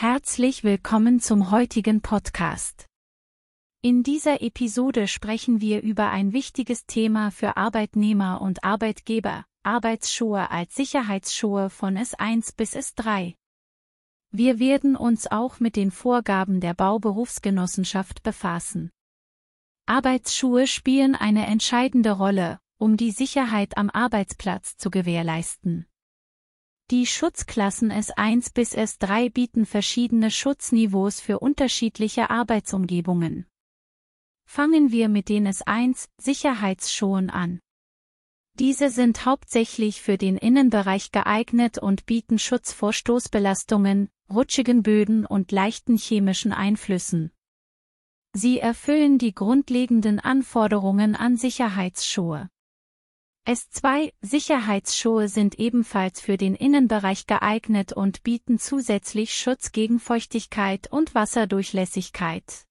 Herzlich willkommen zum heutigen Podcast. In dieser Episode sprechen wir über ein wichtiges Thema für Arbeitnehmer und Arbeitgeber, Arbeitsschuhe als Sicherheitsschuhe von S1 bis S3. Wir werden uns auch mit den Vorgaben der Bauberufsgenossenschaft befassen. Arbeitsschuhe spielen eine entscheidende Rolle, um die Sicherheit am Arbeitsplatz zu gewährleisten. Die Schutzklassen S1 bis S3 bieten verschiedene Schutzniveaus für unterschiedliche Arbeitsumgebungen. Fangen wir mit den S1 Sicherheitsschuhen an. Diese sind hauptsächlich für den Innenbereich geeignet und bieten Schutz vor Stoßbelastungen, rutschigen Böden und leichten chemischen Einflüssen. Sie erfüllen die grundlegenden Anforderungen an Sicherheitsschuhe. S2 Sicherheitsschuhe sind ebenfalls für den Innenbereich geeignet und bieten zusätzlich Schutz gegen Feuchtigkeit und Wasserdurchlässigkeit.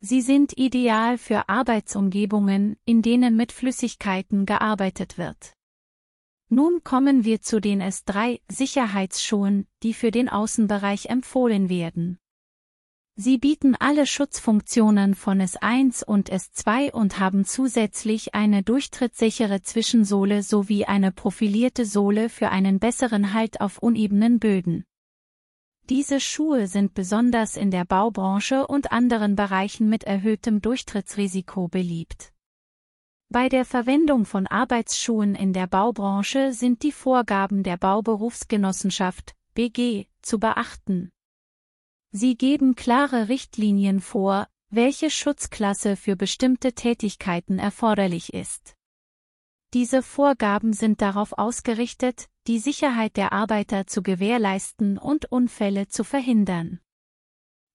Sie sind ideal für Arbeitsumgebungen, in denen mit Flüssigkeiten gearbeitet wird. Nun kommen wir zu den S3 Sicherheitsschuhen, die für den Außenbereich empfohlen werden. Sie bieten alle Schutzfunktionen von S1 und S2 und haben zusätzlich eine durchtrittssichere Zwischensohle sowie eine profilierte Sohle für einen besseren Halt auf unebenen Böden. Diese Schuhe sind besonders in der Baubranche und anderen Bereichen mit erhöhtem Durchtrittsrisiko beliebt. Bei der Verwendung von Arbeitsschuhen in der Baubranche sind die Vorgaben der Bauberufsgenossenschaft BG zu beachten. Sie geben klare Richtlinien vor, welche Schutzklasse für bestimmte Tätigkeiten erforderlich ist. Diese Vorgaben sind darauf ausgerichtet, die Sicherheit der Arbeiter zu gewährleisten und Unfälle zu verhindern.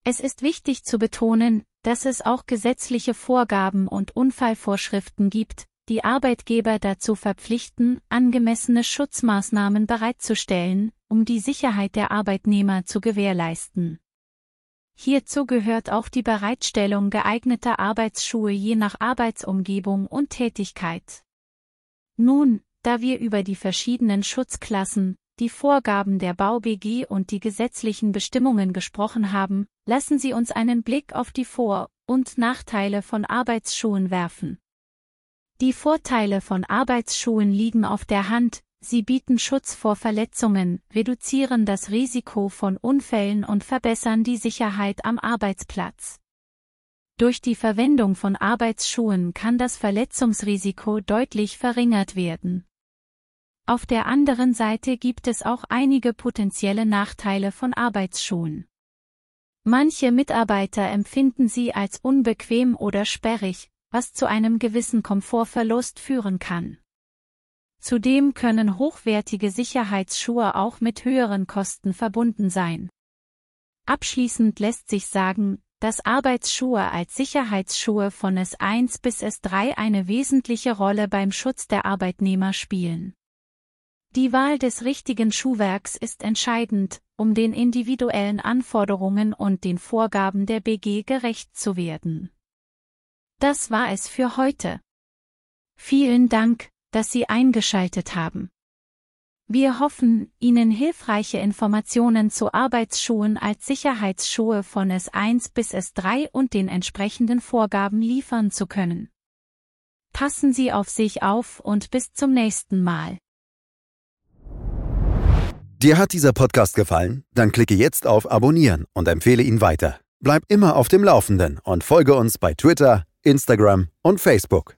Es ist wichtig zu betonen, dass es auch gesetzliche Vorgaben und Unfallvorschriften gibt, die Arbeitgeber dazu verpflichten, angemessene Schutzmaßnahmen bereitzustellen, um die Sicherheit der Arbeitnehmer zu gewährleisten. Hierzu gehört auch die Bereitstellung geeigneter Arbeitsschuhe je nach Arbeitsumgebung und Tätigkeit. Nun, da wir über die verschiedenen Schutzklassen, die Vorgaben der BauBG und die gesetzlichen Bestimmungen gesprochen haben, lassen Sie uns einen Blick auf die Vor- und Nachteile von Arbeitsschuhen werfen. Die Vorteile von Arbeitsschuhen liegen auf der Hand, sie bieten Schutz vor Verletzungen, reduzieren das Risiko von Unfällen und verbessern die Sicherheit am Arbeitsplatz. Durch die Verwendung von Arbeitsschuhen kann das Verletzungsrisiko deutlich verringert werden. Auf der anderen Seite gibt es auch einige potenzielle Nachteile von Arbeitsschuhen. Manche Mitarbeiter empfinden sie als unbequem oder sperrig, was zu einem gewissen Komfortverlust führen kann. Zudem können hochwertige Sicherheitsschuhe auch mit höheren Kosten verbunden sein. Abschließend lässt sich sagen, dass Arbeitsschuhe als Sicherheitsschuhe von S1 bis S3 eine wesentliche Rolle beim Schutz der Arbeitnehmer spielen. Die Wahl des richtigen Schuhwerks ist entscheidend, um den individuellen Anforderungen und den Vorgaben der BG gerecht zu werden. Das war es für heute. Vielen Dank, dass Sie eingeschaltet haben. Wir hoffen, Ihnen hilfreiche Informationen zu Arbeitsschuhen als Sicherheitsschuhe von S1 bis S3 und den entsprechenden Vorgaben liefern zu können. Passen Sie auf sich auf und bis zum nächsten Mal. Dir hat dieser Podcast gefallen? Dann klicke jetzt auf Abonnieren und empfehle ihn weiter. Bleib immer auf dem Laufenden und folge uns bei Twitter, Instagram und Facebook.